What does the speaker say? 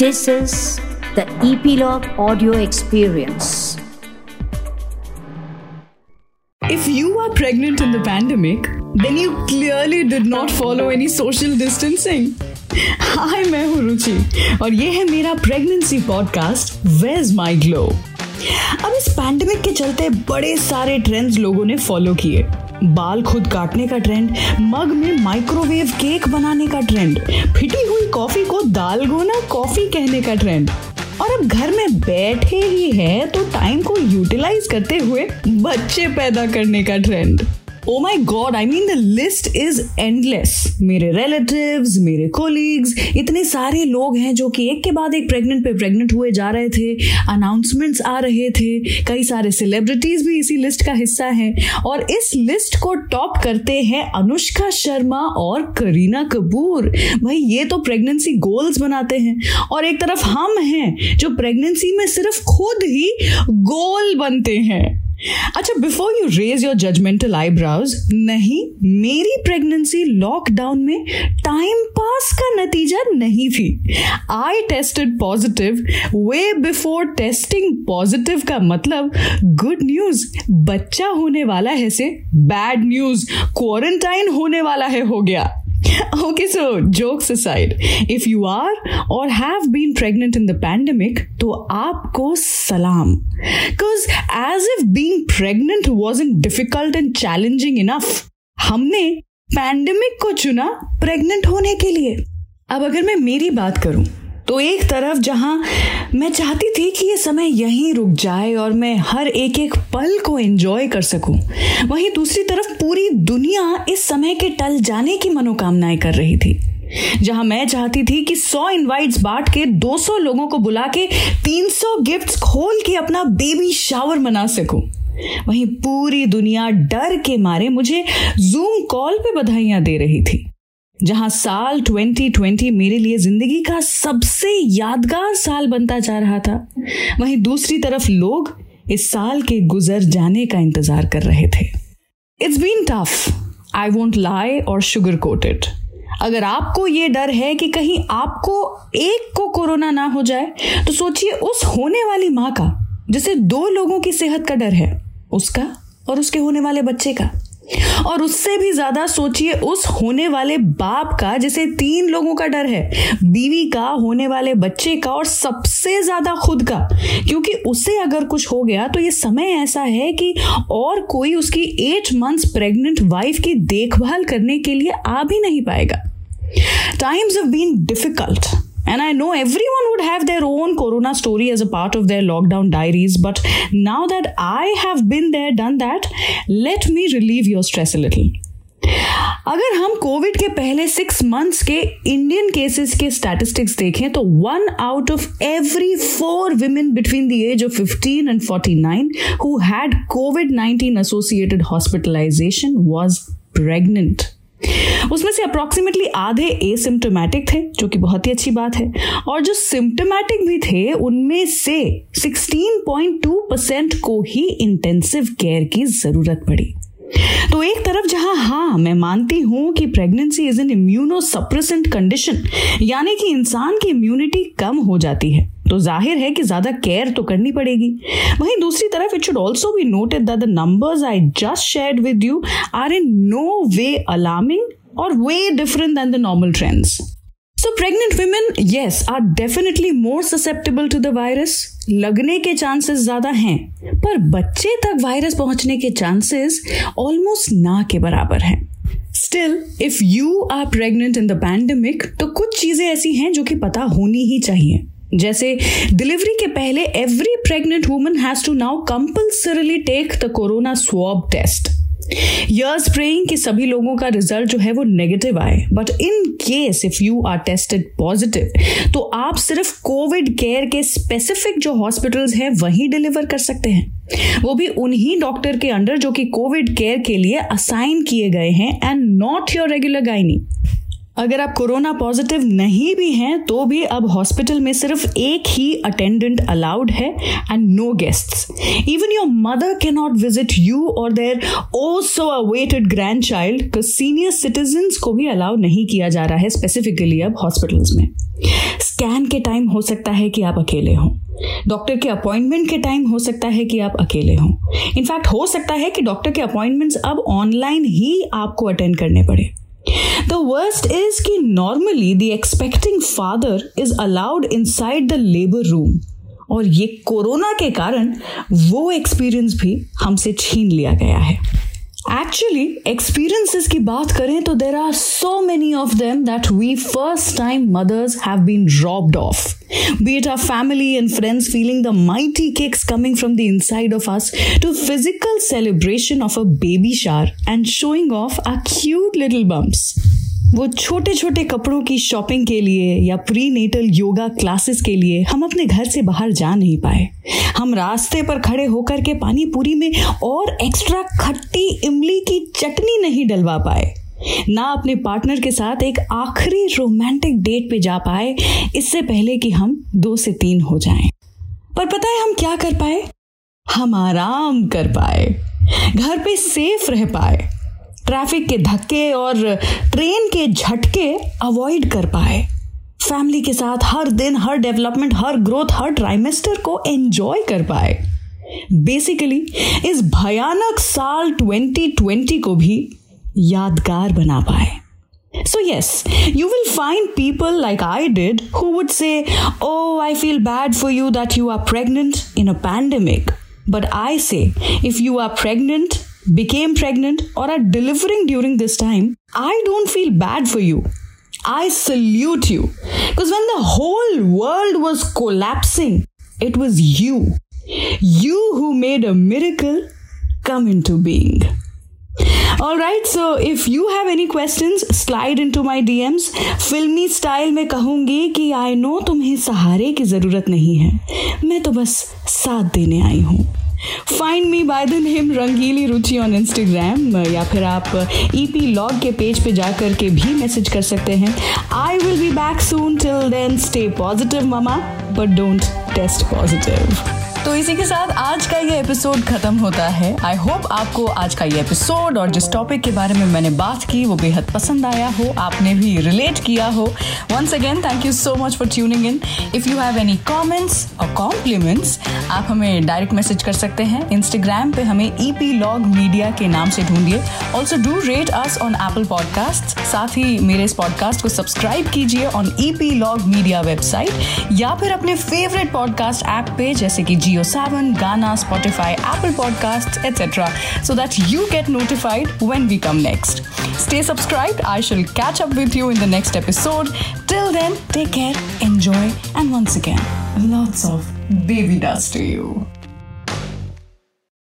This is the Epilogue Audio Experience. If you are pregnant in the pandemic, then you clearly did not follow any social distancing. हाय मैं हूँ रुचि और ये है मेरा pregnancy podcast with my glow अब इस pandemic के चलते बड़े सारे ट्रेंड्स लोगों ने फॉलो किए बाल खुद काटने का ट्रेंड मग में माइक्रोवेव केक बनाने का ट्रेंड फिटी हुई कॉफ़ी को दालगोना कॉफ़ी कहने का ट्रेंड और अब घर में बैठे ही है तो टाइम को यूटिलाइज करते हुए बच्चे पैदा करने का trend oh my god I mean the list is endless मेरे रिलेटिव्स मेरे कोलीग्स इतने सारे लोग हैं जो कि एक के बाद एक प्रेग्नेंट पे प्रेग्नेंट हुए जा रहे थे अनाउंसमेंट्स आ रहे थे, कई सारे सेलिब्रिटीज भी इसी लिस्ट का हिस्सा हैं। और इस लिस्ट को टॉप करते हैं अनुष्का शर्मा और करीना कपूर। भाई, ये तो प्रेगनेंसी गोल्स बनाते हैं। और एक तरफ़ हम हैं जो प्रेगनेंसी में सिर्फ़ खुद ही गोल बनते हैं। अच्छा before you raise your judgmental eyebrows नहीं, मेरी प्रेगनेंसी लॉकडाउन में टाइम पास का नतीजा नहीं थी। I tested positive way before testing positive का मतलब गुड न्यूज़ बच्चा होने वाला है से बैड न्यूज़ क्वारंटाइन होने वाला है, हो गया। Okay, so jokes aside, if you are or have been pregnant in the pandemic, to aapko salam. Because as if being pregnant wasn't difficult and challenging enough, हमने pandemic को चुना pregnant होने के लिए अब अगर मैं मेरी बात करूँ तो एक तरफ़ जहाँ मैं चाहती थी कि ये समय यहीं रुक जाए और मैं हर एक एक पल को एंजॉय कर सकूँ, वहीं दूसरी तरफ़ पूरी दुनिया इस समय के टल जाने की मनोकामनाएँ कर रही थी। जहाँ मैं चाहती थी कि 100 इनवाइट्स बांट के 200 लोगों को बुला के 300 गिफ्ट्स खोल के अपना बेबी शावर मना सकूँ। वहीं पूरी दुनिया डर के मारे मुझे जूम कॉल पे बधाइयाँ दे रही थी। जहाँ साल 2020 मेरे लिए ज़िंदगी का सबसे यादगार साल बनता जा रहा था। वहीं दूसरी तरफ़ लोग इस साल के गुजर जाने का इंतज़ार कर रहे थे। It's been tough I won't lie और शुगर कोटेड अगर आपको ये डर है कि कहीं आपको एक को कोरोना ना हो जाए तो सोचिए उस होने वाली माँ का, जिसे दो लोगों की सेहत का डर है, उसका और उसके होने वाले बच्चे का। और उससे भी ज़्यादा सोचिए उस होने वाले बाप का, जिसे तीन लोगों का डर है, बीवी का, होने वाले बच्चे का और सबसे ज़्यादा खुद का। क्योंकि उसे अगर कुछ हो गया तो ये समय ऐसा है कि और कोई उसकी एट मंथ्स प्रेग्नेंट वाइफ की देखभाल करने के लिए आ भी नहीं पाएगा। Times have been difficult And I know everyone would have their own Corona story as a part of their lockdown diaries, but now that I have been there, done that, let me relieve your stress a little. अगर हम Covid के पहले six months के Indian cases के statistics देखें तो one out of every four women between the age of 15 and 49 who had Covid 19 associated hospitalisation was pregnant उसमें से अप्रॉक्सीमेटली आधे एसिम्टोमेटिक थे, जो कि बहुत ही अच्छी बात है। और जो सिम्टोमेटिक भी थे, उनमें से 16.2 परसेंट को ही इंटेंसिव केयर की ज़रूरत पड़ी। तो एक तरफ़ जहाँ हाँ मैं मानती हूँ कि pregnancy is an immunosuppressant condition यानी कि इंसान की इम्यूनिटी कम हो जाती है। तो ज़ाहिर है कि ज़्यादा केयर तो करनी पड़ेगी। वहीं दूसरी तरफ़ it should also be noted that the numbers I just share with you are in no way alarming और way different than the normal trends so pregnant women yes are definitely more susceptible to the virus लगने के chances ज़्यादा हैं, पर बच्चे तक virus पहुँचने के चांसेस ऑलमोस्ट ना के बराबर हैं। Still if you are pregnant in the pandemic तो कुछ चीज़ें ऐसी हैं जो कि पता होनी ही चाहिए। जैसे डिलीवरी के पहले every pregnant woman has to now compulsorily take the corona swab test years praying कि सभी लोगों का रिज़ल्ट जो है वो नेगेटिव आए. But in case if you are tested positive तो आप सिर्फ़ कोविड केयर के स्पेसिफिक जो हॉस्पिटल्स हैं, वहीं डिलीवर कर सकते हैं. वो भी उन्हीं डॉक्टर के अंडर जो कि कोविड केयर के लिए असाइन किए गए हैं and not your regular gynae अगर आप कोरोना पॉजिटिव नहीं भी हैं तो भी अब हॉस्पिटल में सिर्फ़ एक ही अटेंडेंट अलाउड है and no guests even your mother cannot visit visit यू और their oh so awaited grandchild senior citizen को भी अलाउ नहीं किया जा रहा है स्पेसिफिकली अब हॉस्पिटल्स में. स्कैन के टाइम हो सकता है कि आप अकेले हों. डॉक्टर के अपॉइंटमेंट के टाइम हो सकता है कि आप अकेले हों. इनफैक्ट हो सकता है कि डॉक्टर के अपॉइंटमेंट्स अब ऑनलाइन ही आपको अटेंड करने पड़े. वर्स्ट इज़ कि normally the expecting father is allowed inside the labour room और ये कोरोना के कारण वो एक्सपीरियंस भी हमसे छीन लिया गया है। एक्चुअली एक्सपीरियंसिस की बात करें तो there are so many of them that we first time mothers have been dropped off be it our family and friends feeling the mighty kicks coming from the inside of us to physical celebration of a baby shower and showing off a cute little bumps वो छोटे छोटे कपड़ों की shopping के लिए या pre natal yoga classes के लिए हम अपने घर से बाहर जा नहीं पाए। हम रास्ते पर खड़े होकर के पानी पूरी में और एक्स्ट्रा खट्टी इमली की चटनी नहीं डलवा पाए। ना अपने पार्टनर के साथ एक आखिरी रोमांटिक डेट पे जा पाए। इससे पहले कि हम दो से तीन हो जाएँ। पर पता है हम क्या कर पाए? हम आराम कर पाए। घर पे सेफ़ रह पाए। ट्रैफ़िक के धक्के और ट्रेन के झटके अवॉइड कर पाए। फैमिली के साथ हर दिन, हर डेवलपमेंट, हर ग्रोथ, हर ट्राइमेस्टर को एंजॉय कर पाए। बेसिकली, इस भयानक साल 2020 को भी यादगार बना पाए। So yes you will find people like I did who would say oh I feel bad for you that you are pregnant in a pandemic but I say if you are pregnant became pregnant or are delivering during this time, I don't feel bad for you. I salute you. Because when the whole world was collapsing, it was you. You who made a miracle come into being. Alright, so if you have any questions, slide into my DMs. Filmy style में कहूँगी कि I know तुम्हें सहारे की ज़रूरत नहीं है मैं तो बस साथ देने आई हूँ find me by the name Rangili Ruchi on Instagram या फिर आप ई पी लॉग के पेज पे जा कर के भी मैसेज कर सकते हैं। I will be back soon till then stay positive mama but don't test positive तो इसी के साथ आज का ये एपिसोड खत्म होता है। आई होप आपको आज का ये एपिसोड और जिस टॉपिक के बारे में मैंने बात की, वो बेहद पसंद आया हो, आपने भी रिलेट किया हो। Once again thank you so much for tuning in if you have any comments और कॉम्प्लीमेंट्स आप हमें डायरेक्ट मैसेज कर सकते हैं। इंस्टाग्राम पे हमें ई पी लॉग मीडिया के नाम से ढूंढिए। Also do rate us on Apple podcast साथ ही मेरे इस पॉडकास्ट को सब्सक्राइब कीजिए on E P log media website या फिर अपने फेवरेट पॉडकास्ट ऐप पे, जैसे कि Jio Savan, Ghana, Spotify, Apple Podcasts, etc. so that you get notified when we come next. Stay subscribed. I shall catch up with you in the next episode. Till then, take care, enjoy, and once again, lots of baby dust to you.